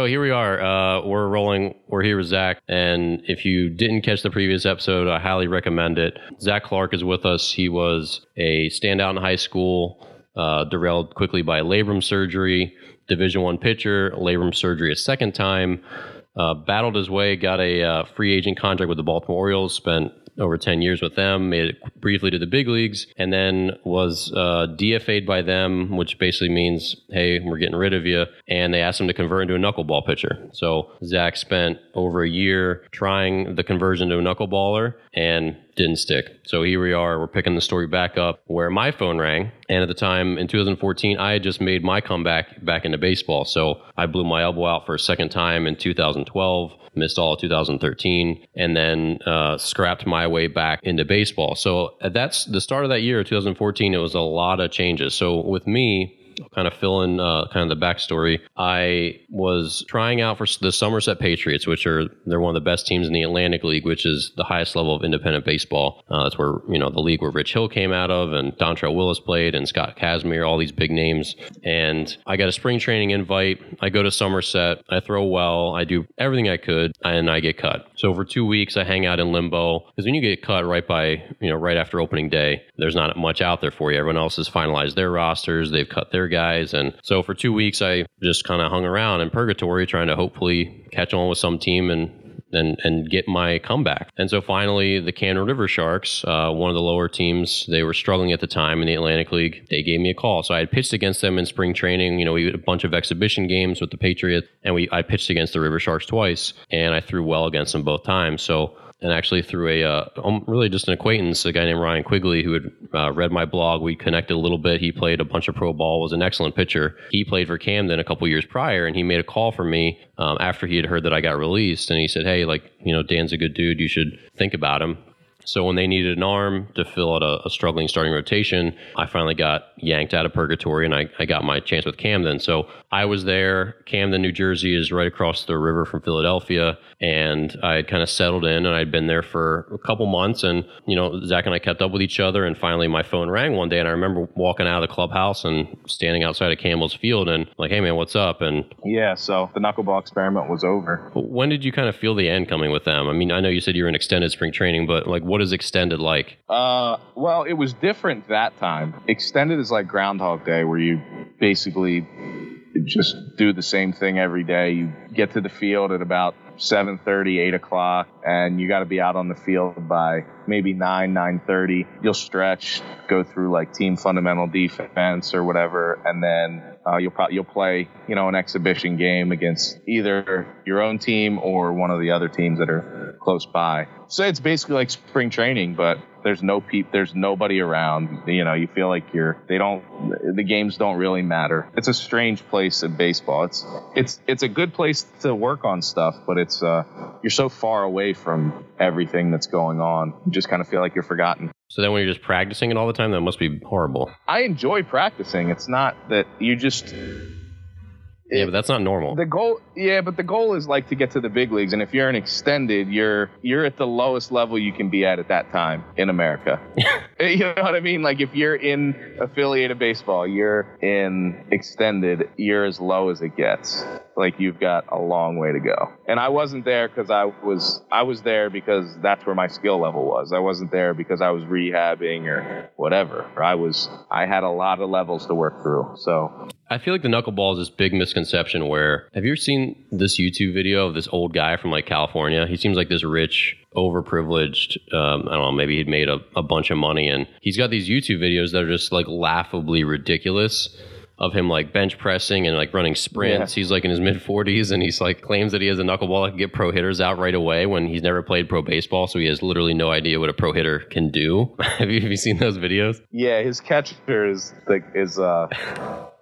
So here we are. Uh, we're rolling. We're here with Zach. And if you didn't catch the previous episode, I highly recommend it. Zach Clark is with us. He was a standout in high school, uh, derailed quickly by labrum surgery, Division One pitcher, labrum surgery a second time. Uh, battled his way, got a uh, free agent contract with the Baltimore Orioles, spent over 10 years with them, made it briefly to the big leagues, and then was uh, DFA'd by them, which basically means, hey, we're getting rid of you. And they asked him to convert into a knuckleball pitcher. So Zach spent over a year trying the conversion to a knuckleballer and didn't stick. So here we are. We're picking the story back up where my phone rang. And at the time in 2014, I had just made my comeback back into baseball. So I blew my elbow out for a second time in 2012 missed all of 2013, and then uh, scrapped my way back into baseball. So that's the start of that year, 2014. It was a lot of changes. So with me, kind of fill in uh, kind of the backstory. I was trying out for the Somerset Patriots, which are they're one of the best teams in the Atlantic League, which is the highest level of independent baseball. Uh, that's where you know the league where Rich Hill came out of, and Dontrelle Willis played, and Scott Kazmir, all these big names. And I got a spring training invite. I go to Somerset. I throw well. I do everything I could, and I get cut. So for two weeks, I hang out in limbo because when you get cut right by you know right after opening day, there's not much out there for you. Everyone else has finalized their rosters. They've cut their guys. And so for two weeks, I just kind of hung around in purgatory trying to hopefully catch on with some team and and and get my comeback. And so finally, the Camden River Sharks, uh, one of the lower teams, they were struggling at the time in the Atlantic League. They gave me a call, so I had pitched against them in spring training. You know, we had a bunch of exhibition games with the Patriots, and we I pitched against the River Sharks twice, and I threw well against them both times. So and actually through a uh, um, really just an acquaintance, a guy named Ryan Quigley who had uh, read my blog. We connected a little bit. He played a bunch of pro ball, was an excellent pitcher. He played for Camden a couple years prior, and he made a call for me um, after he had heard that I got released, and he said, "Hey, like you know, Dan's a good dude. You should think about him." So when they needed an arm to fill out a, a, struggling starting rotation, I finally got yanked out of purgatory and I, I got my chance with Camden. So I was there. Camden, New Jersey is right across the river from Philadelphia. And I had kind of settled in and I'd been there for a couple months. And, you know, Zach and I kept up with each other. And finally my phone rang one day. And I remember walking out of the clubhouse and standing outside of Campbell's Field and like, hey, man, what's up? And yeah, so the knuckleball experiment was over. When did you kind of feel the end coming with them? I mean, I know you said you were in extended spring training, but like, what is extended like? Uh, well, it was different that time. Extended is like Groundhog Day, where you basically just do the same thing every day. You get to the field at about 7.30 8 o'clock and you got to be out on the field by maybe 9 9.30 you'll stretch go through like team fundamental defense or whatever and then uh, you'll probably you'll play you know an exhibition game against either your own team or one of the other teams that are close by. So it's basically like spring training but there's no peep there's nobody around. You know you feel like you're they don't the games don't really matter. It's a strange place in baseball. It's it's it's a good place to work on stuff but it's uh you're so far away from everything that's going on. You just kind of feel like you're forgotten so then when you're just practicing it all the time that must be horrible i enjoy practicing it's not that you just yeah, but that's not normal. The goal, yeah, but the goal is like to get to the big leagues, and if you're an extended, you're you're at the lowest level you can be at at that time in America. you know what I mean? Like if you're in affiliated baseball, you're in extended, you're as low as it gets. Like you've got a long way to go. And I wasn't there because I was I was there because that's where my skill level was. I wasn't there because I was rehabbing or whatever. I was I had a lot of levels to work through. So I feel like the knuckleball is this big misconception where have you ever seen this YouTube video of this old guy from like California? He seems like this rich, overprivileged, um, I don't know, maybe he'd made a, a bunch of money and he's got these YouTube videos that are just like laughably ridiculous of him like bench pressing and like running sprints. Yeah. He's like in his mid 40s and he's like claims that he has a knuckleball that can get pro hitters out right away when he's never played pro baseball. So he has literally no idea what a pro hitter can do. have, you, have you seen those videos? Yeah, his catcher is like is uh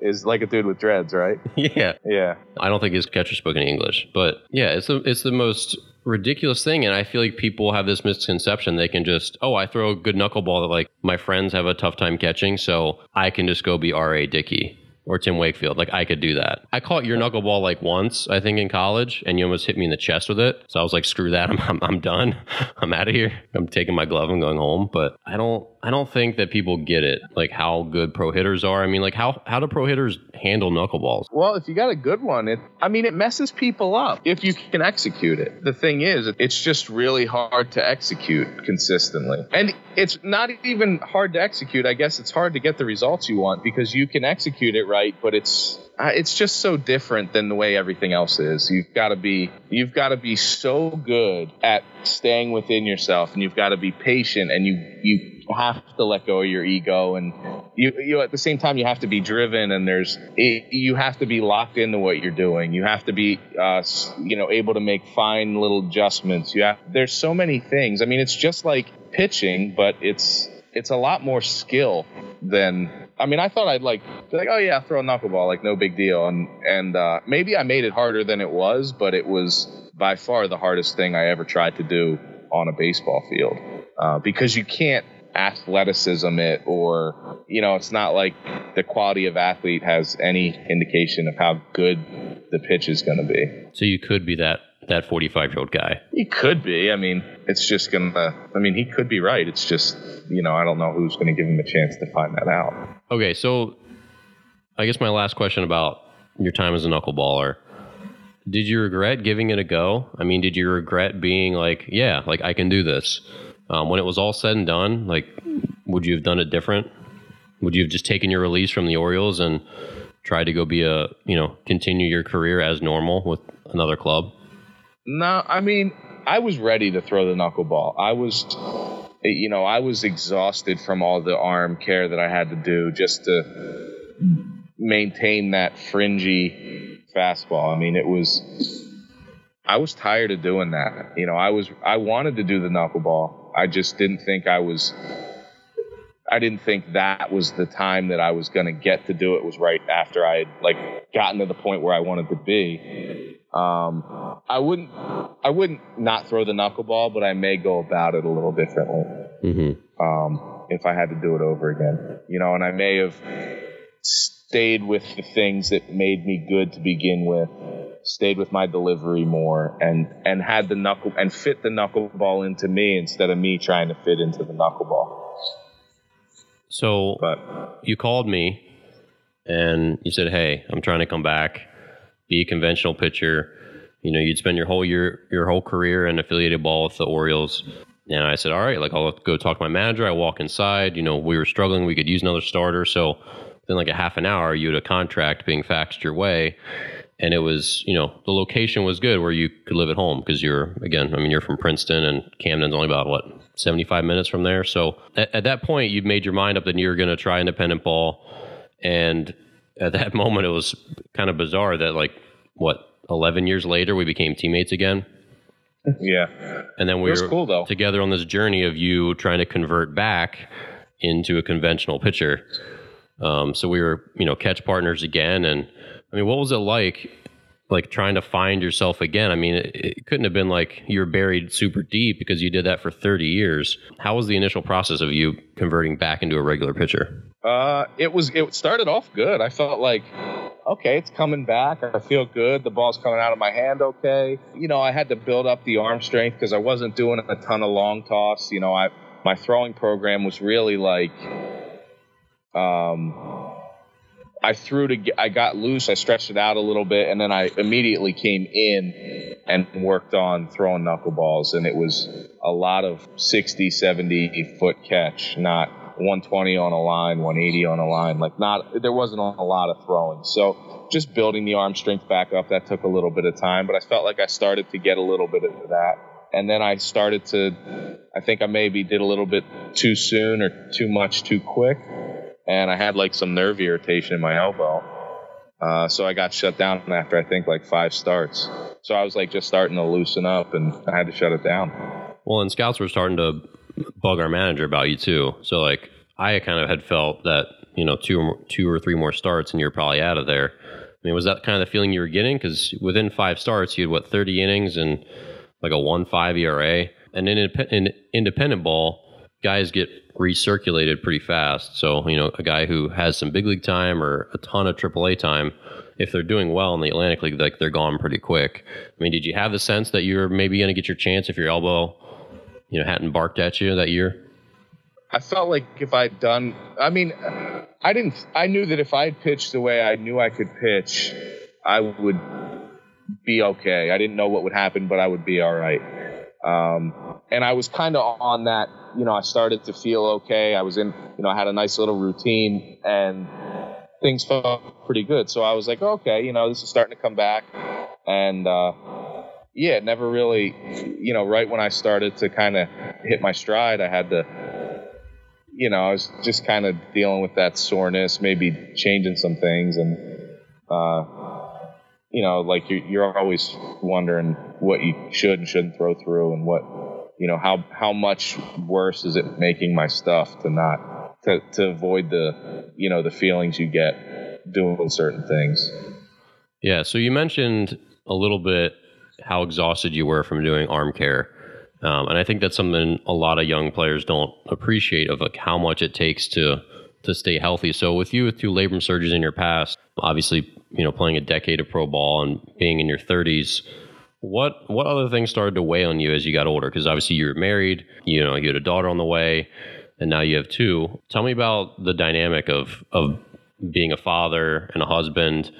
is like a dude with dreads, right? Yeah. Yeah. I don't think his catcher spoke any English, but yeah, it's the it's the most ridiculous thing and i feel like people have this misconception they can just oh i throw a good knuckleball that like my friends have a tough time catching so i can just go be ra dickey or Tim Wakefield. Like I could do that. I caught your knuckleball like once, I think, in college, and you almost hit me in the chest with it. So I was like, screw that. I'm I'm, I'm done. I'm out of here. I'm taking my glove and going home. But I don't I don't think that people get it, like how good pro hitters are. I mean, like how how do pro hitters handle knuckleballs? Well, if you got a good one, it I mean it messes people up if you can execute it. The thing is, it's just really hard to execute consistently. And it's not even hard to execute. I guess it's hard to get the results you want because you can execute it right, but it's it's just so different than the way everything else is. You've got to be you've got to be so good at staying within yourself, and you've got to be patient, and you you have to let go of your ego, and you you at the same time you have to be driven, and there's you have to be locked into what you're doing. You have to be uh, you know able to make fine little adjustments. You have there's so many things. I mean, it's just like pitching, but it's it's a lot more skill than I mean, I thought I'd like be like, oh yeah, throw a knuckleball, like no big deal, and and uh, maybe I made it harder than it was, but it was by far the hardest thing I ever tried to do on a baseball field. Uh, because you can't athleticism it or you know it's not like the quality of athlete has any indication of how good the pitch is going to be. So you could be that that 45 year old guy. He could be. I mean it's just gonna i mean he could be right. It's just you know i don't know who's gonna give him a chance to find that out okay so i guess my last question about your time as a knuckleballer did you regret giving it a go i mean did you regret being like yeah like i can do this um, when it was all said and done, like, would you have done it different? Would you have just taken your release from the Orioles and tried to go be a, you know, continue your career as normal with another club? No, I mean, I was ready to throw the knuckleball. I was, you know, I was exhausted from all the arm care that I had to do just to maintain that fringy fastball. I mean, it was, I was tired of doing that. You know, I was, I wanted to do the knuckleball. I just didn't think I was. I didn't think that was the time that I was going to get to do it. Was right after I had like gotten to the point where I wanted to be. Um, I wouldn't. I wouldn't not throw the knuckleball, but I may go about it a little differently. Mm-hmm. Um, if I had to do it over again, you know, and I may have stayed with the things that made me good to begin with stayed with my delivery more and and had the knuckle and fit the knuckleball into me instead of me trying to fit into the knuckleball. So but, you called me and you said, "Hey, I'm trying to come back, be a conventional pitcher." You know, you'd spend your whole year, your whole career in affiliated ball with the Orioles. And I said, all right, like I'll go talk to my manager. I walk inside. You know, we were struggling. We could use another starter. So then, like a half an hour, you had a contract being faxed your way and it was you know the location was good where you could live at home because you're again i mean you're from princeton and camden's only about what 75 minutes from there so at, at that point you made your mind up that you were going to try independent ball and at that moment it was kind of bizarre that like what 11 years later we became teammates again? Yeah. And then we were cool, though. together on this journey of you trying to convert back into a conventional pitcher. Um, so we were you know catch partners again. And I mean, what was it like, like trying to find yourself again? I mean, it, it couldn't have been like you're buried super deep because you did that for 30 years. How was the initial process of you converting back into a regular pitcher? Uh, it was. It started off good. I felt like, okay, it's coming back. I feel good. The ball's coming out of my hand. Okay. You know, I had to build up the arm strength because I wasn't doing a ton of long toss. You know, I my throwing program was really like, um I threw to I got loose, I stretched it out a little bit, and then I immediately came in and worked on throwing knuckleballs. And it was a lot of 60, 70 foot catch, not 120 on a line, 180 on a line. Like, not, there wasn't a lot of throwing. So just building the arm strength back up, that took a little bit of time, but I felt like I started to get a little bit of that. And then I started to, I think I maybe did a little bit too soon or too much too quick and I had like some nerve irritation in my elbow. Uh, so I got shut down after I think like five starts. So I was like just starting to loosen up, and I had to shut it down. Well, and scouts were starting to bug our manager about you too. So like I kind of had felt that you know two or two or three more starts, and you're probably out of there. I mean, was that kind of the feeling you were getting? Because within five starts, you had what 30 innings and like a one five ERA, and in, in independent ball guys get recirculated pretty fast. So, you know, a guy who has some big league time or a ton of AAA time, if they're doing well in the Atlantic League, like they're gone pretty quick. I mean, did you have the sense that you're maybe going to get your chance if your elbow, you know, hadn't barked at you that year? I felt like if I'd done, I mean, I didn't, I knew that if I pitched the way I knew I could pitch, I would be okay. I didn't know what would happen, but I would be all right. Um, and I was kind of on that, you know, I started to feel okay. I was in, you know, I had a nice little routine and things felt pretty good. So I was like, okay, you know, this is starting to come back. And, uh, yeah, never really, you know, right when I started to kind of hit my stride, I had to, you know, I was just kind of dealing with that soreness, maybe changing some things, and uh, you know, like you're, you're always wondering what you should and shouldn't throw through, and what, you know, how how much worse is it making my stuff to not to to avoid the, you know, the feelings you get doing certain things. Yeah. So you mentioned a little bit how exhausted you were from doing arm care. Um, and I think that's something a lot of young players don't appreciate of like how much it takes to to stay healthy. So with you with two labrum surgeries in your past, obviously, you know, playing a decade of pro ball and being in your 30s, what what other things started to weigh on you as you got older? Because obviously you were married, you know, you had a daughter on the way, and now you have two. Tell me about the dynamic of of being a father and a husband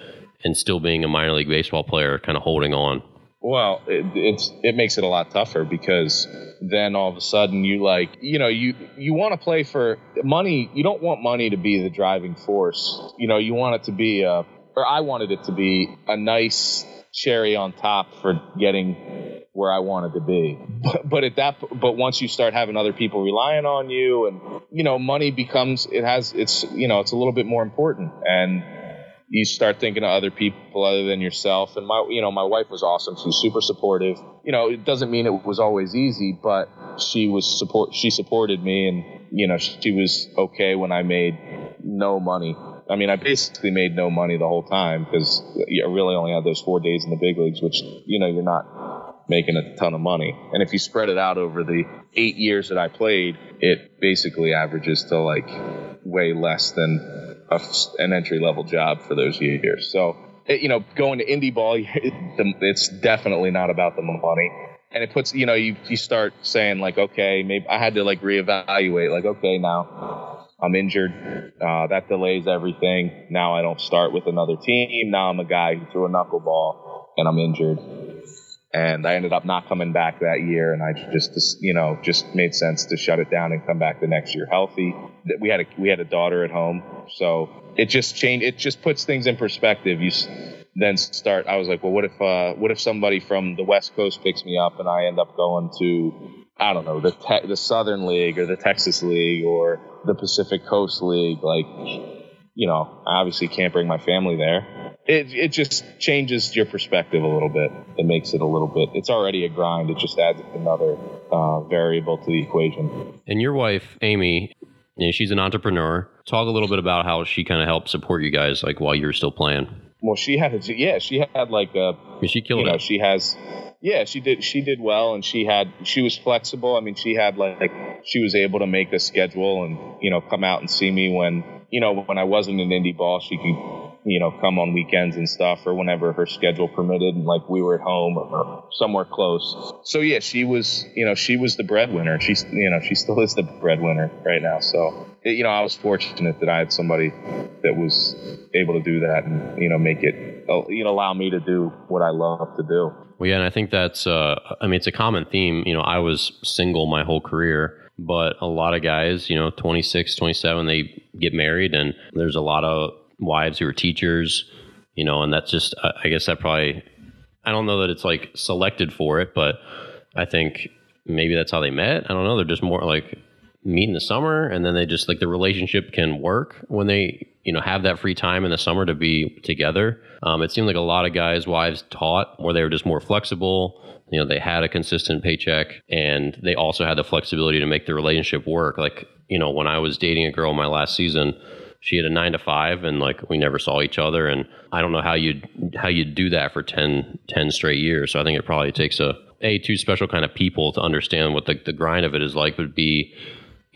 and still being a minor league baseball player, kind of holding on. Well, it, it's it makes it a lot tougher because then all of a sudden you like you know you you want to play for money. You don't want money to be the driving force. You know you want it to be a, or I wanted it to be a nice cherry on top for getting where I wanted to be. But, but at that but once you start having other people relying on you and you know money becomes it has it's you know it's a little bit more important and you start thinking of other people other than yourself. And my, you know, my wife was awesome. She was super supportive. You know, it doesn't mean it was always easy, but she was support. She supported me, and you know, she was okay when I made no money. I mean, I basically made no money the whole time because I really only had those four days in the big leagues, which you know, you're not making a ton of money. And if you spread it out over the eight years that I played, it basically averages to like way less than a, an entry level job for those years. So, it, you know, going to indie ball, it's definitely not about the money. And it puts, you know, you, you start saying like, okay, maybe I had to like reevaluate, like, okay, now I'm injured. Uh, that delays everything. Now I don't start with another team. Now I'm a guy who threw a knuckleball and I'm injured and I ended up not coming back that year. And I just, you know, just made sense to shut it down and come back the next year healthy. We had a we had a daughter at home, so it just changed. It just puts things in perspective. You then start. I was like, well, what if uh, what if somebody from the West Coast picks me up and I end up going to I don't know the te- the Southern League or the Texas League or the Pacific Coast League, like you know, I obviously can't bring my family there. It, it just changes your perspective a little bit. It makes it a little bit, it's already a grind. It just adds another uh, variable to the equation. And your wife, Amy, you know, she's an entrepreneur. Talk a little bit about how she kind of helped support you guys, like while you're still playing. Well, she had, a, yeah, she had like a, she killed you know, it. she has, yeah, she did, she did well and she had, she was flexible. I mean, she had like, like she was able to make a schedule and, you know, come out and see me when, you know, when I wasn't in indie ball, she could, you know, come on weekends and stuff or whenever her schedule permitted and like we were at home or somewhere close. So yeah, she was, you know, she was the breadwinner. She's, you know, she still is the breadwinner right now. So, you know, I was fortunate that I had somebody that was able to do that and, you know, make it, you know, allow me to do what I love to do. Well, yeah, and I think that's, uh, I mean, it's a common theme. You know, I was single my whole career but a lot of guys, you know, 26, 27, they get married, and there's a lot of wives who are teachers, you know, and that's just, I guess that probably, I don't know that it's like selected for it, but I think maybe that's how they met. I don't know. They're just more like meet in the summer, and then they just like the relationship can work when they, you know, have that free time in the summer to be together. Um, it seemed like a lot of guys' wives taught where they were just more flexible. You know they had a consistent paycheck and they also had the flexibility to make the relationship work. Like you know when i was dating a girl my last season she had a nine to five and like we never saw each other and i don't know how you'd how you'd do that for 10, 10 straight years. So i think it probably takes a a two special kind of people to understand what the, the grind of it is like would be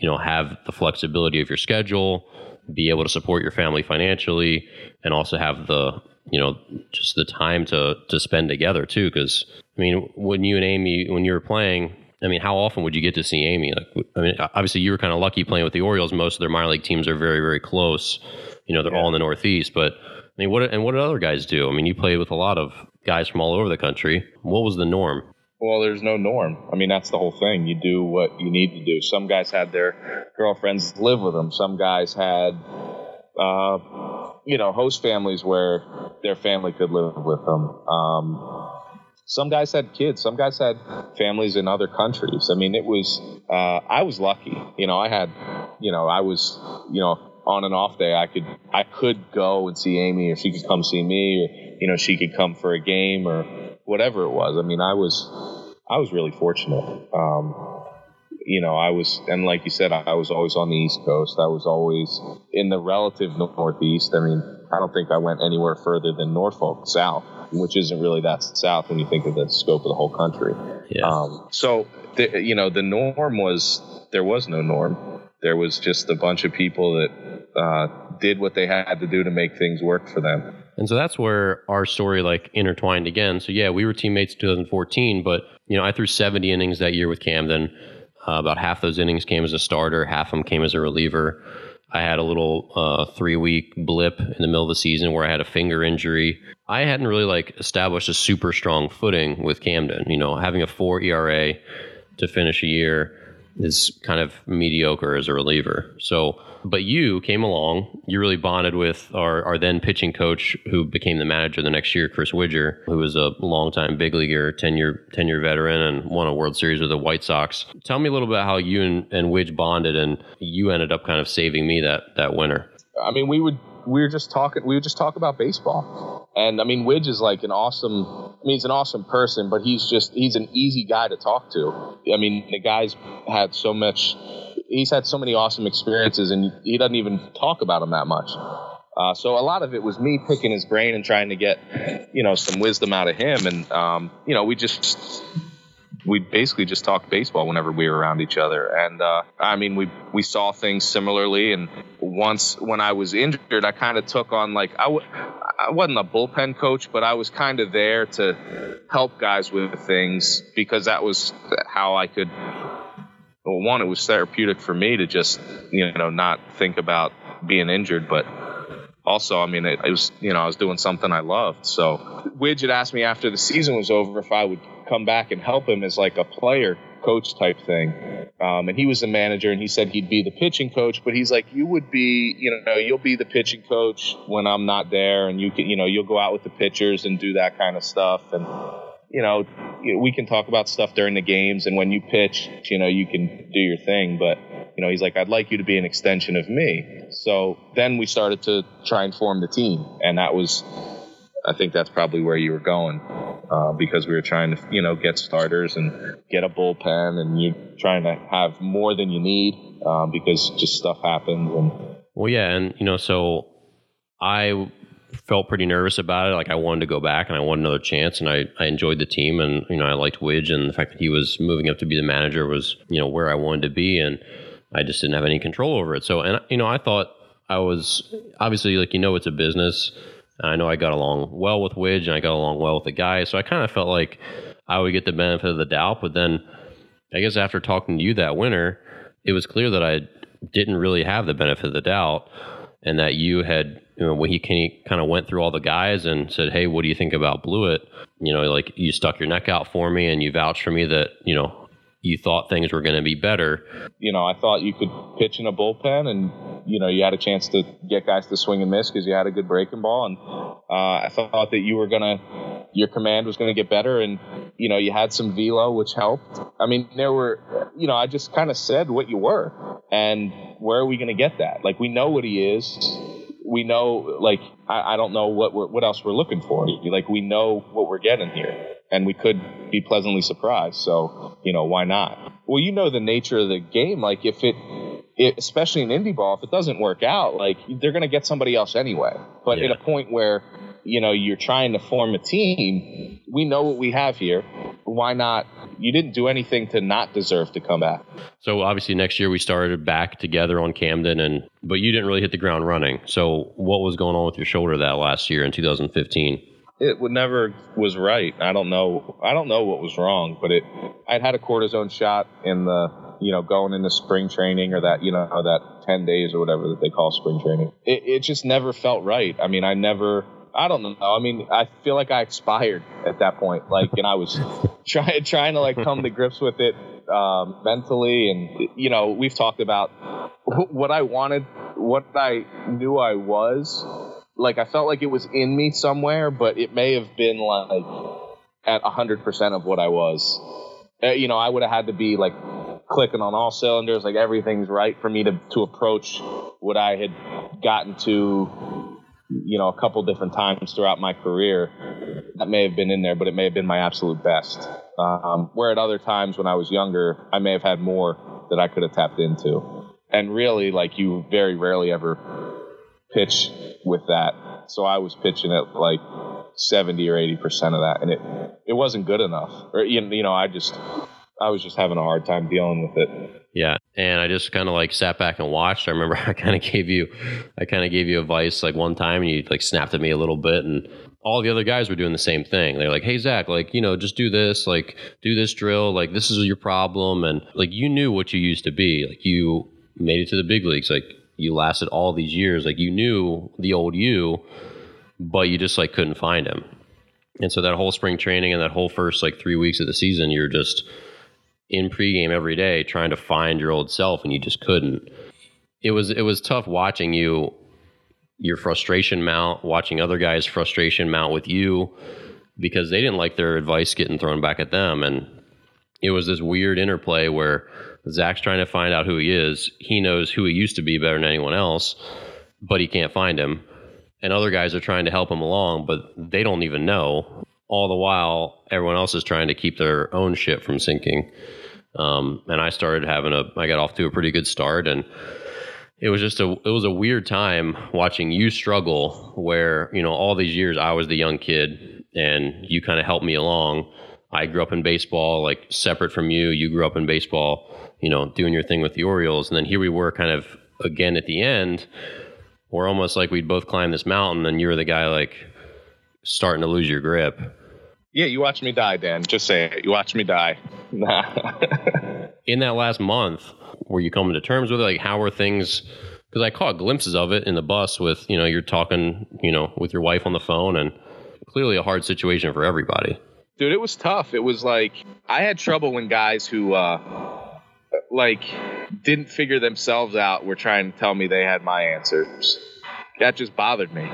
you know have the flexibility of your schedule, be able to support your family financially, and also have the you know just the time to to spend together too. Because I mean, when you and Amy when you were playing, I mean, how often would you get to see Amy? Like, I mean, obviously you were kind of lucky playing with the Orioles. Most of their minor league teams are very, very close. You know, they're yeah. all in the Northeast. But I mean, what and what did other guys do? I mean, you played with a lot of guys from all over the country. What was the norm? Well, there's no norm. I mean, that's the whole thing. You do what you need to do. Some guys had their girlfriends live with them. Some guys had, uh, you know, host families where their family could live with them. Um, some guys had kids. Some guys had families in other countries. I mean, it was. Uh, I was lucky. You know, I had. You know, I was. You know, on an off day, I could. I could go and see Amy, or she could come see me, or you know, she could come for a game, or whatever it was. I mean, I was. I was really fortunate. Um, you know, I was, and like you said, I was always on the East Coast. I was always in the relative Northeast. I mean, I don't think I went anywhere further than Norfolk South which isn't really that south when you think of the scope of the whole country. Yeah. Um, so, the, you know, the norm was there was no norm. There was just a bunch of people that uh, did what they had to do to make things work for them. And so that's where our story like intertwined again. So yeah, we were teammates in 2014, but you know, I threw 70 innings that year with Camden. Uh, about half those innings came as a starter, half of them came as a reliever. I had a little uh, three week blip in the middle of the season where I had a finger injury. I hadn't really like established a super strong footing with Camden. You know, having a four ERA to finish a year is kind of mediocre as a reliever. So, but you came along, you really bonded with our, our then pitching coach who became the manager the next year, Chris Widger, who was a longtime big leaguer, 10 year, 10 year veteran and won a World Series with the White Sox. Tell me a little bit about how you and, and Widge bonded and you ended up kind of saving me that, that winter. I mean, we would, we were just talking, we would just talk about baseball. And I mean, Widge is like an awesome, I mean, he's an awesome person, but he's just, he's an easy guy to talk to. I mean, the guy's had so much, he's had so many awesome experiences and he doesn't even talk about them that much. Uh, so a lot of it was me picking his brain and trying to get, you know, some wisdom out of him. And, um, you know, we just, we basically just talked baseball whenever we were around each other. And uh, I mean, we we saw things similarly. And once when I was injured, I kind of took on like I w- I wasn't a bullpen coach, but I was kind of there to help guys with things because that was how I could. Well, one, it was therapeutic for me to just you know not think about being injured, but also, I mean, it, it, was, you know, I was doing something I loved. So Widge asked me after the season was over if I would come back and help him as like a player coach type thing. Um, and he was the manager and he said he'd be the pitching coach, but he's like, you would be, you know, you'll be the pitching coach when I'm not there and you can, you know, you'll go out with the pitchers and do that kind of stuff. And, you know, we can talk about stuff during the games and when you pitch, you know, you can do your thing, but you know, he's like, I'd like you to be an extension of me. So then we started to try and form the team and that was, I think that's probably where you were going uh, because we were trying to, you know, get starters and get a bullpen, and you're trying to have more than you need um, because just stuff happens. And well, yeah, and you know, so I felt pretty nervous about it. Like I wanted to go back and I wanted another chance, and I, I enjoyed the team, and you know, I liked Widge, and the fact that he was moving up to be the manager was, you know, where I wanted to be, and I just didn't have any control over it. So, and you know, I thought I was obviously like you know, it's a business I know I got along well with Widge and I got along well with the guys. So I kind of felt like I would get the benefit of the doubt. But then I guess after talking to you that winter, it was clear that I didn't really have the benefit of the doubt and that you had, you know, when he kind of went through all the guys and said, Hey, what do you think about Blewett? You know, like you stuck your neck out for me and you vouched for me that, you know, you thought things were going to be better. You know, I thought you could pitch in a bullpen and, you know, you had a chance to get guys to swing and miss because you had a good breaking ball. And uh, I thought that you were going to, your command was going to get better. And, you know, you had some velo, which helped. I mean, there were, you know, I just kind of said what you were. And where are we going to get that? Like, we know what he is. We know, like, I, I don't know what we're, what else we're looking for. Like, we know what we're getting here and we could be pleasantly surprised. So, you know, why not? Well, you know the nature of the game. Like if it, it especially in indie ball, if it doesn't work out, like they're going to get somebody else anyway. But yeah. at a point where, you know, you're trying to form a team, we know what we have here. Why not, you didn't do anything to not deserve to come back. So obviously next year we started back together on Camden, and but you didn't really hit the ground running. So what was going on with your shoulder that last year in 2015? It would never was right. I don't know. I don't know what was wrong, but it. I'd had a cortisone shot in the you know going into spring training or that you know that 10 days or whatever that they call spring training. It, it just never felt right. I mean, I never I don't know. I mean, I feel like I expired at that point. Like, and I was trying trying to like come to grips with it um, mentally, and you know, we've talked about what I wanted, what I knew I was. Like, I felt like it was in me somewhere, but it may have been like at hundred percent of what I was. Uh, you know, I would have had to be like clicking on all cylinders, like everything's right for me to to approach what I had gotten to you know, a couple different times throughout my career. That may have been in there, but it may have been my absolute best. Um, where at other times when I was younger, I may have had more that I could have tapped into. And really, like, you very rarely ever pitch with that. So I was pitching at like 70 or 80% of that, and it, it wasn't good enough. Or, you know, I just, I was just having a hard time dealing with it. Yeah, and I just kind of like sat back and watched. I remember I kind of gave you, I kind of gave you advice like one time, and you like snapped at me a little bit, and all the other guys were doing the same thing. They're like, "Hey Zach, like you know, just do this, like do this drill, like this is your problem," and like you knew what you used to be, like you made it to the big leagues, like you lasted all these years, like you knew the old you, but you just like couldn't find him. And so that whole spring training and that whole first like three weeks of the season, you're just in pregame every day trying to find your old self and you just couldn't. It was it was tough watching you your frustration mount, watching other guys' frustration mount with you because they didn't like their advice getting thrown back at them. And it was this weird interplay where Zach's trying to find out who he is. He knows who he used to be better than anyone else, but he can't find him. And other guys are trying to help him along, but they don't even know. All the while, everyone else is trying to keep their own shit from sinking. Um, and I started having a, I got off to a pretty good start and it was just a, it was a weird time watching you struggle where, you know, all these years I was the young kid and you kind of helped me along. I grew up in baseball, like separate from you. You grew up in baseball, you know, doing your thing with the Orioles. And then here we were kind of again at the end. We're almost like we'd both climb this mountain and you were the guy like starting to lose your grip. Yeah, you watched me die, Dan. Just say it. You watched me die. Nah. in that last month, were you coming to terms with it? Like, how were things? Because I caught glimpses of it in the bus with, you know, you're talking, you know, with your wife on the phone, and clearly a hard situation for everybody. Dude, it was tough. It was like I had trouble when guys who, uh, like, didn't figure themselves out were trying to tell me they had my answers. That just bothered me,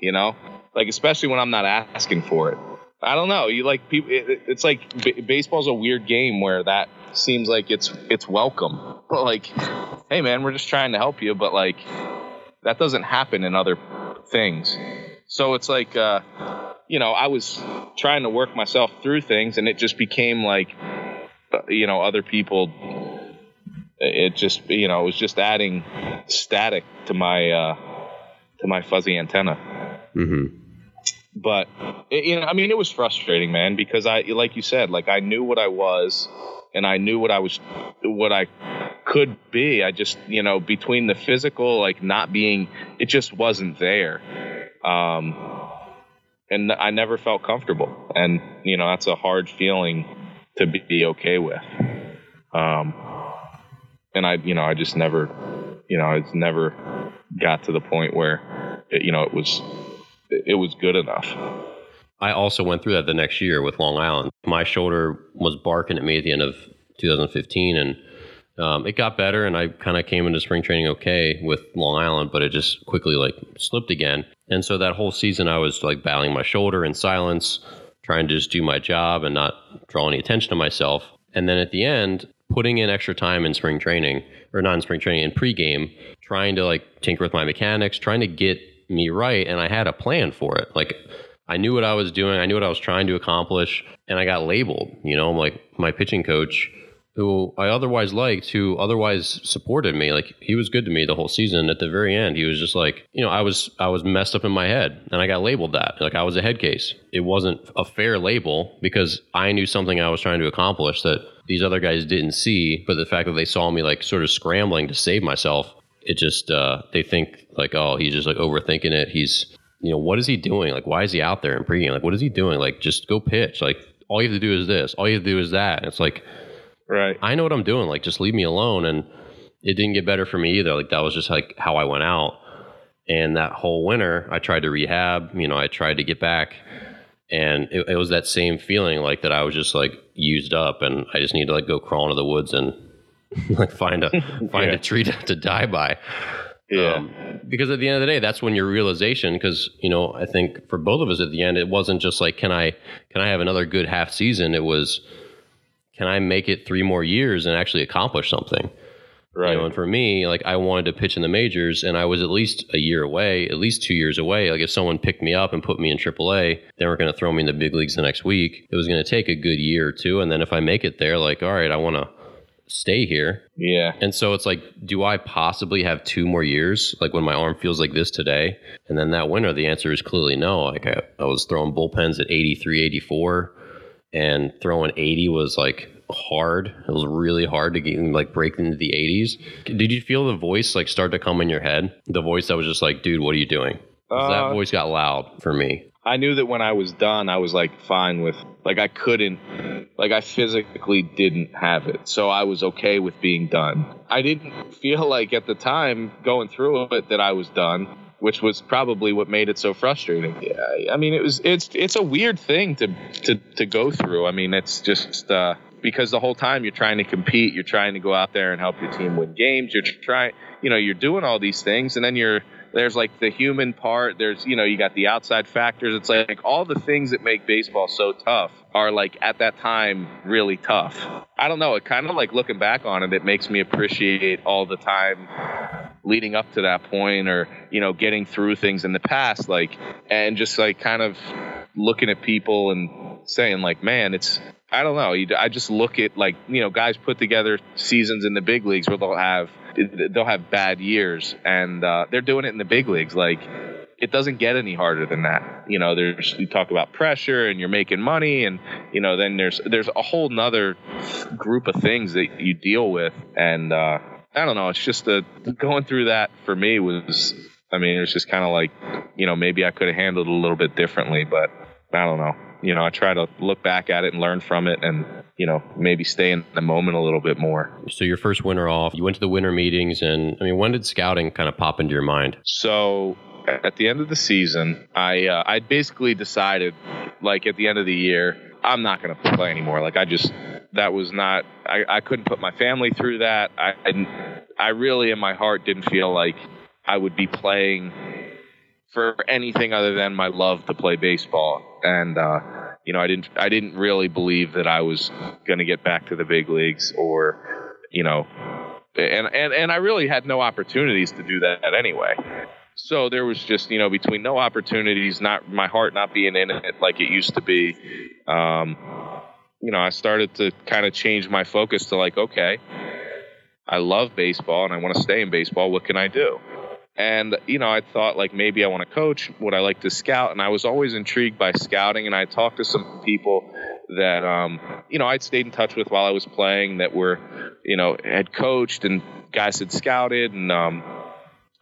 you know? Like, especially when I'm not asking for it. I don't know. You like people. It, it's like b- baseball's a weird game where that seems like it's it's welcome. But like, hey man, we're just trying to help you. But like, that doesn't happen in other things. So it's like, uh, you know, I was trying to work myself through things, and it just became like, uh, you know, other people. It just, you know, it was just adding static to my uh, to my fuzzy antenna. Mm-hmm but it, you know, I mean, it was frustrating, man, because I, like you said, like I knew what I was, and I knew what I was, what I could be. I just, you know, between the physical, like not being, it just wasn't there. Um, and I never felt comfortable, and you know, that's a hard feeling to be okay with. Um, and I, you know, I just never, you know, it's never got to the point where, it, you know, it was it was good enough. I also went through that the next year with Long Island. My shoulder was barking at me at the end of 2015, and um, it got better. And I kind of came into spring training okay with Long Island, but it just quickly like slipped again. And so that whole season, I was like battling my shoulder in silence, trying to just do my job and not draw any attention to myself. And then at the end, putting in extra time in spring training or not in spring training in pregame, trying to like tinker with my mechanics, trying to get me right and I had a plan for it. Like I knew what I was doing, I knew what I was trying to accomplish, and I got labeled. You know, I'm like my pitching coach who I otherwise liked, who otherwise supported me. Like he was good to me the whole season. At the very end, he was just like, you know, I was I was messed up in my head, and I got labeled that. Like I was a head case. It wasn't a fair label because I knew something I was trying to accomplish that these other guys didn't see. But the fact that they saw me like sort of scrambling to save myself, it just uh, they think like, oh, he's just like overthinking it. He's you know, what is he doing? Like, why is he out there in pregame? Like, what is he doing? Like, just go pitch. Like, all you have to do is this. All you have to do is that. And it's like, right. I know what I'm doing. Like, just leave me alone. And it didn't get better for me either. Like, that was just like how I went out. And that whole winter, I tried to rehab. You know, I tried to get back. And it, it was that same feeling like that I was just like used up and I just need to like go crawl into the woods and like find a find Yeah. a tree to, to die by. Yeah. Um, because at the end of the day, that's when your realization. Because you know, I think for both of us at the end, it wasn't just like, can I can I have another good half season? It was, can I make it three more years and actually accomplish something? right. You know, and for me, like I wanted to pitch in the majors, and I was at least a year away, at least two years away. Like if someone picked me up and put me in AAA, they weren't going to throw me in the big leagues the next week. It was going to take a good year or two, and then if I make it there, like all right, I want to stay here. yeah. And so it's like, do I possibly have two more years? Like when my arm feels like this today? And then that winter, the answer is clearly no. Like I, I was throwing bullpens at 83, 84, and throwing 80 was like hard. It was really hard to get like break into the 80s. Did you feel the voice like start to come in your head? The voice that was just like, dude, what are you doing? 'Cause that Uh, voice got loud for me. I knew that when I was done, I was like fine with like I couldn't like I physically didn't have it. So I was okay with being done. I didn't feel like at the time going through it that I was done, which was probably what made it so frustrating. Yeah, I mean it was it's it's a weird thing to to to go through. I mean it's just uh because the whole time you're trying to compete, you're trying to go out there and help your team win games. You're trying, you know, you're doing all these things, and then you're there's like the human part. There's you know you got the outside factors. It's like all the things that make baseball so tough are like at that time really tough. I don't know. It kind of like looking back on it, it makes me appreciate all the time leading up to that point or you know getting through things in the past like and just like kind of looking at people and saying like man it's i don't know i just look at like you know guys put together seasons in the big leagues where they'll have they'll have bad years and uh, they're doing it in the big leagues. Like it doesn't get any harder than that. You know there's you talk about pressure and you're making money and you know then there's there's a whole nother group of things that you deal with and uh I don't know. It's just a, going through that for me was, I mean, it was just kind of like, you know, maybe I could have handled it a little bit differently, but I don't know. You know, I try to look back at it and learn from it and, you know, maybe stay in the moment a little bit more. So your first winter off, you went to the winter meetings, and I mean, when did scouting kind of pop into your mind? So at the end of the season, I, uh, I basically decided, like at the end of the year, I'm not going to play anymore. Like I just, that was not, I, I couldn't put my family through that. I, I, I really in my heart didn't feel like I would be playing for anything other than my love to play baseball. And, uh, you know, I didn't, I didn't really believe that I was going to get back to the big leagues or, you know, and, and, and I really had no opportunities to do that anyway. So there was just, you know, between no opportunities, not my heart not being in it like it used to be, um, you know, I started to kind of change my focus to like, okay, I love baseball and I want to stay in baseball. What can I do? And, you know, I thought like maybe I want to coach. Would I like to scout? And I was always intrigued by scouting. And I talked to some people that, um, you know, I'd stayed in touch with while I was playing that were, you know, had coached and guys had scouted. And, um,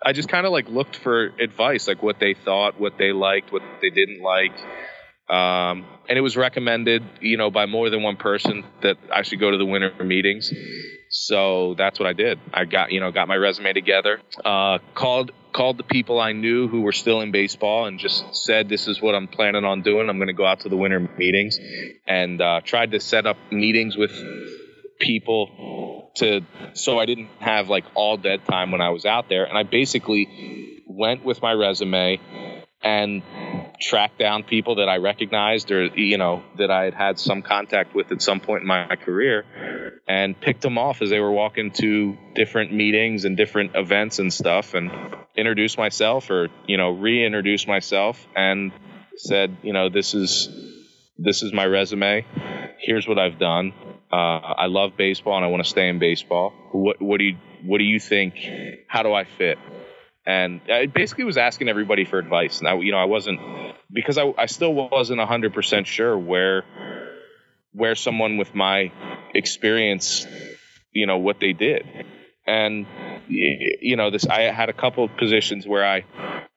I just kind of like looked for advice, like what they thought, what they liked, what they didn't like. Um, and it was recommended, you know, by more than one person that I should go to the winter meetings. So that's what I did. I got, you know, got my resume together, uh, called called the people I knew who were still in baseball, and just said, "This is what I'm planning on doing. I'm going to go out to the winter meetings," and uh, tried to set up meetings with people to so I didn't have like all dead time when I was out there. And I basically went with my resume and tracked down people that I recognized or you know that I had had some contact with at some point in my career and picked them off as they were walking to different meetings and different events and stuff and introduced myself or you know reintroduced myself and said you know this is this is my resume here's what I've done Uh, I love baseball and I want to stay in baseball. What what do you what do you think? How do I fit? And I basically was asking everybody for advice. And I, you know, I wasn't because I, I still wasn't hundred percent sure where where someone with my experience, you know, what they did. And you know, this I had a couple of positions where I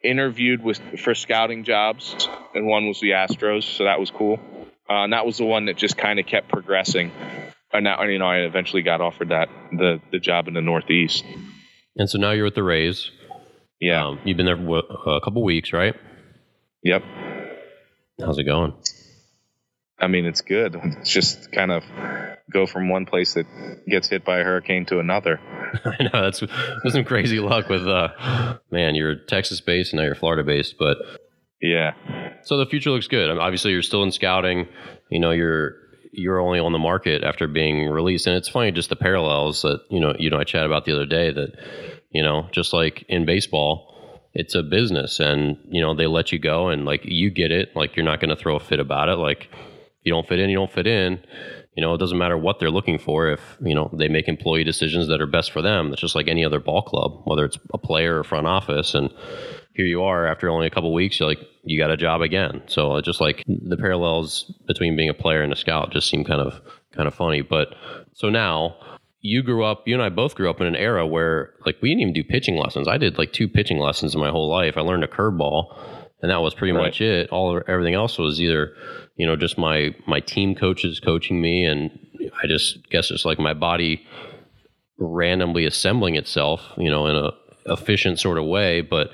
interviewed with for scouting jobs, and one was the Astros, so that was cool. Uh, and that was the one that just kind of kept progressing. And now, you know, I eventually got offered that the the job in the Northeast. And so now you're with the Rays. Yeah, Um, you've been there for a couple weeks, right? yep. How's it going? I mean, it's good. It's just kind of go from one place that gets hit by a hurricane to another. I know that's that's some crazy luck with uh man, you're Texas based and now you're Florida based, but Yeah, so the future looks good. I mean, obviously you're still in scouting, you know, you're you're only on the market after being released and it's funny just the parallels that, you know, you know I chat about the other day that you know, just like in baseball, it's a business and you know, they let you go and like you get it, like you're not going to throw a fit about it like if you don't fit in, you don't fit in. You know, it doesn't matter what they're looking for if, you know, they make employee decisions that are best for them. It's just like any other ball club, whether it's a player or front office. And here you are after only a couple weeks, you're like, you got a job again. So uh, just like the parallels between being a player and a scout just seem kind of kind of funny. But so now you grew up, you and I both grew up in an era where like we didn't even do pitching lessons. I did like two pitching lessons in my whole life. I learned a curveball and that was pretty Right. much it. All everything else was either, you know, just my my team coaches coaching me, and I just guess it's like my body randomly assembling itself, you know, in a efficient sort of way. But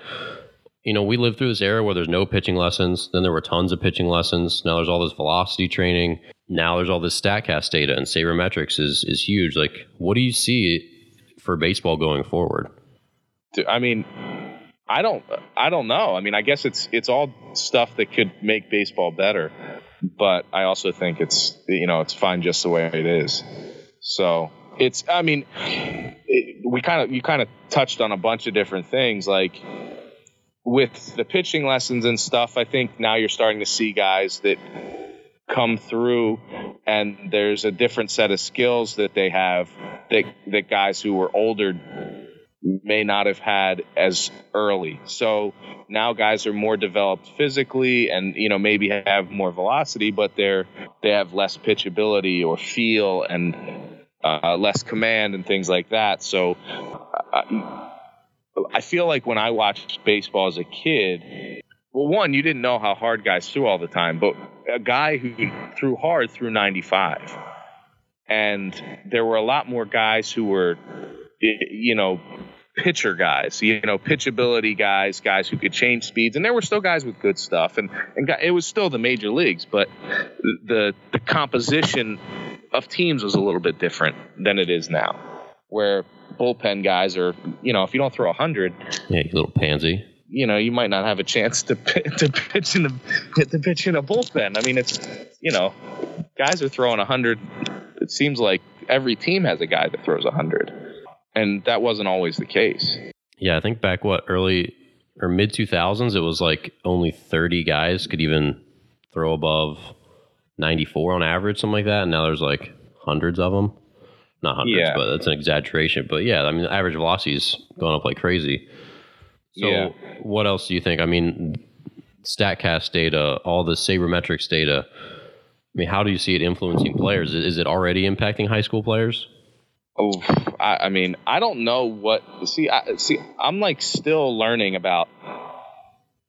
you know, we lived through this era where there's no pitching lessons. Then there were tons of pitching lessons. Now there's all this velocity training. Now there's all this Statcast data, and sabermetrics is is huge. Like, what do you see for baseball going forward? I mean, I don't, I don't know. I mean, I guess it's it's all stuff that could make baseball better, but I also think it's you know it's fine just the way it is. So it's, I mean, it, we kind of you kind of touched on a bunch of different things like with the pitching lessons and stuff. I think now you're starting to see guys that come through and there's a different set of skills that they have that that guys who were older may not have had as early. So now guys are more developed physically and you know maybe have more velocity but they're they have less pitchability or feel and uh, less command and things like that. So I, I feel like when I watched baseball as a kid, well, one, you didn't know how hard guys threw all the time, but a guy who threw hard threw 95. And there were a lot more guys who were, you know, pitcher guys, you know, pitchability guys, guys who could change speeds. And there were still guys with good stuff. And, and it was still the major leagues, but the, the composition of teams was a little bit different than it is now, where bullpen guys are, you know, if you don't throw 100, Yeah, you little pansy. you know, you might not have a chance to to pitch in the to pitch in a bullpen. I mean, it's you know, guys are throwing hundred. It seems like every team has a guy that throws hundred, and that wasn't always the case. Yeah, I think back what early or mid 2000s, it was like only 30 guys could even throw above 94 on average, something like that. And now there's like hundreds of them. Not hundreds, Yeah. but that's an exaggeration. But yeah, I mean, the average velocity's going up like crazy. So, Yeah. what else do you think? I mean, Statcast data, all the sabermetrics data. I mean, how do you see it influencing players? Is it already impacting high school players? Oh, I, I mean, I don't know what. See, I, see, I'm like still learning about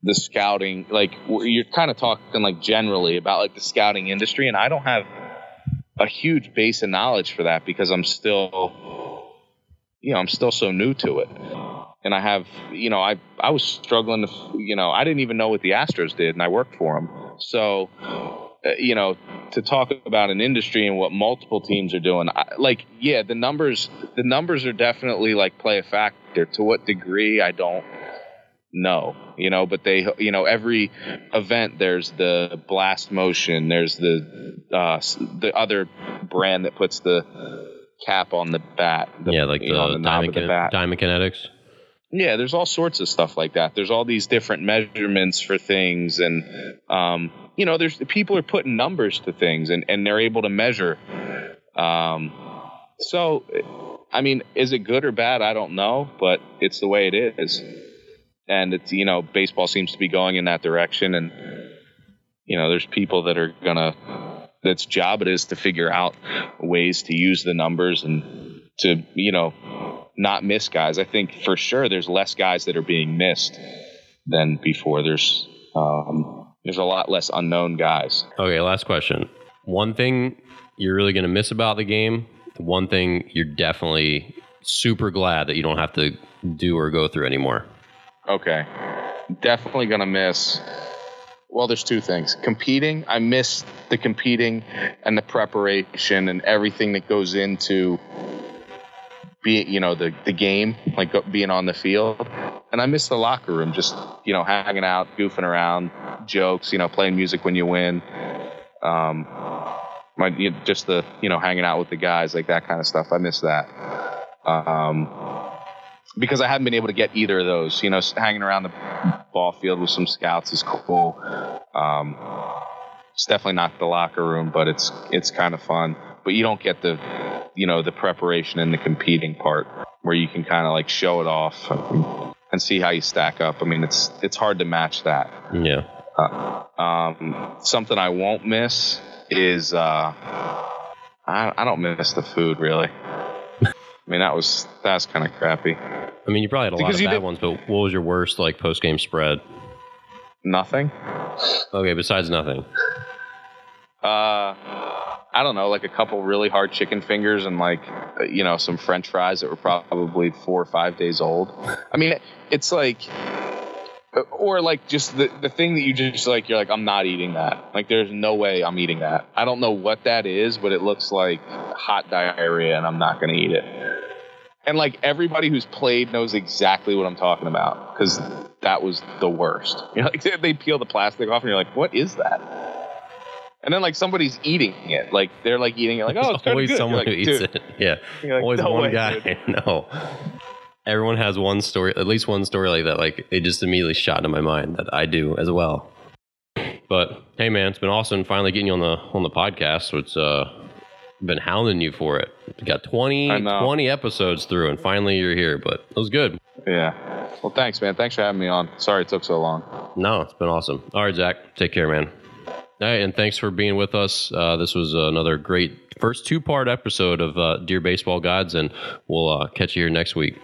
the scouting. Like you're kind of talking like generally about like the scouting industry, and I don't have a huge base of knowledge for that because I'm still, you know, I'm still so new to it. And I have, you know, I I was struggling to, you know, I didn't even know what the Astros did, and I worked for them. So, uh, you know, to talk about an industry and what multiple teams are doing, I, like, yeah, the numbers, the numbers are definitely like play a factor. To what degree, I don't know, you know, but they, you know, every event there's the blast motion, there's the uh, the other brand that puts the cap on the bat, the, yeah, like the, know, the diamond, kin- bat. diamond kinetics. Yeah, there's all sorts of stuff like that. There's all these different measurements for things, and um, you know, there's people are putting numbers to things, and and they're able to measure Um, so, I mean, is it good or bad? I don't know, but it's the way it is. And it's, you know, baseball seems to be going in that direction. And, you know, there's people that are to, that's job it is to figure out ways to use the numbers and to, you know, not miss guys. I think for sure there's less guys that are being missed than before. There's, um, there's a lot less unknown guys. Okay, last question. One thing you're really going to miss about the game, one thing you're definitely super glad that you don't have to do or go through anymore. Okay. Definitely going to miss. Well, there's two things. Competing, I miss the competing and the preparation and everything that goes into being, you know, the, the game, like being on the field. And I miss the locker room, just, you know, hanging out, goofing around, jokes, you know, playing music when you win. Um, my, just the, you know, hanging out with the guys, like that kind of stuff. I miss that. Um, because I haven't been able to get either of those. You know, hanging around the ball field with some scouts is cool. Um, it's definitely not the locker room, but it's it's kind of fun. But you don't get the, you know, the preparation and the competing part where you can kind of like show it off and see how you stack up. I mean, it's it's hard to match that. Yeah. Uh, um, something I won't miss is uh, I, I don't miss the food really. I mean, that was that's kind of crappy. I mean, you probably had a Because lot of bad did- ones, but what was your worst like post game spread? Nothing. Okay, besides nothing. Uh, I don't know, like a couple really hard chicken fingers and like you know some French fries that were probably four or five days old. I mean, it's like, or like just the the thing that you just like you're like I'm not eating that. Like there's no way I'm eating that. I don't know what that is, but it looks like hot diarrhea, and I'm not gonna eat it. And like everybody who's played knows exactly what I'm talking about because that was the worst. You know, like they peel the plastic off, and you're like, what is that? And then like somebody's eating it, like they're like eating it, like oh, it's always someone You're who eats it. Yeah. Like, always "No one way, guy. dude." No. Everyone has one story, at least one story like that. Like it just immediately shot into my mind that I do as well. But hey, man, it's been awesome finally getting you on the on the podcast. So it's uh been hounding you for it. We got 20, 20 episodes through, and finally you're here. But it was good. Yeah. Well, thanks, man. Thanks for having me on. Sorry it took so long. No, it's been awesome. All right, Zach, take care, man. All right, and thanks for being with us. Uh, this was another great first two part episode of uh, Dear Baseball Gods, and we'll uh, catch you here next week.